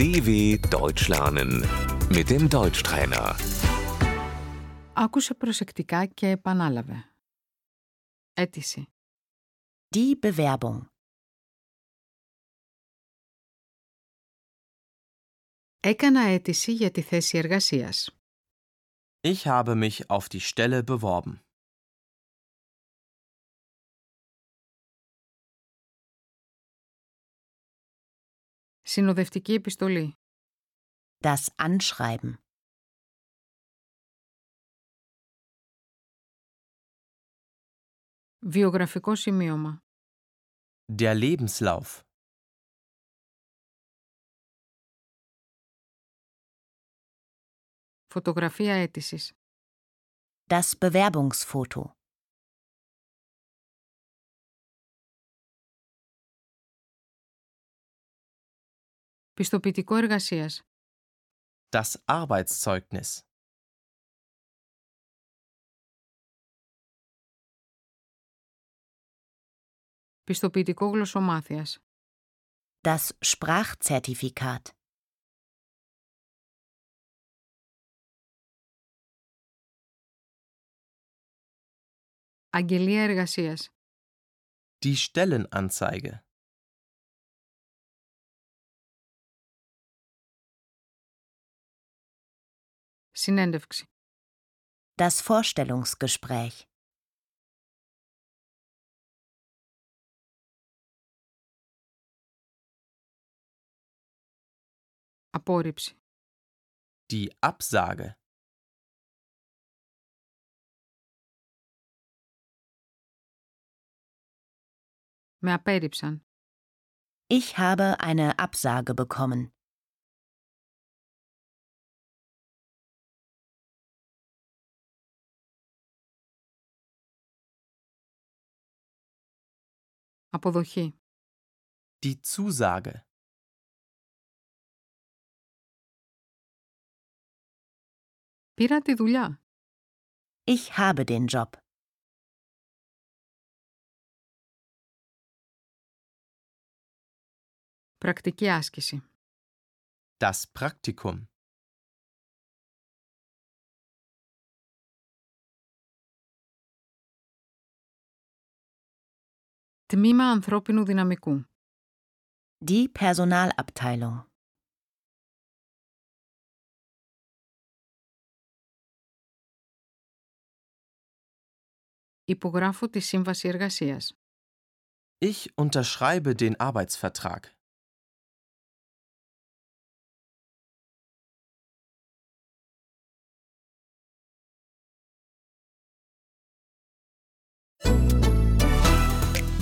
DW Deutsch lernen mit dem Deutschtrainer. Άκουσε προσεκτικά και επανάλαβε. Αίτηση. Die Bewerbung. Έκανα αίτηση για τη θέση εργασίας. Ich habe mich auf die Stelle beworben. Συνοδευτική επιστολή. Das Anschreiben. Βιογραφικό σημείωμα. Der Lebenslauf. Φωτογραφία αίτησης. Das Bewerbungsfoto. Πιστοποιητικό εργασίας. Das Arbeitszeugnis. Πιστοποιητικό γλωσσομάθειας. Das Sprachzertifikat. Αγγελία εργασίας. Die Stellenanzeige. Συνέντευξη. Das Vorstellungsgespräch. Απόρριψη. Die Absage. Με απέρριψαν. Ich habe eine Absage bekommen. Αποδοχή. Die Zusage. Πήρα τη δουλειά. Ich habe den Job. Πρακτική άσκηση. Das Praktikum. Τμήμα ανθρώπινου δυναμικού. Die Personalabteilung. Υπογράφω τη σύμβαση εργασίας. Ich unterschreibe den Arbeitsvertrag.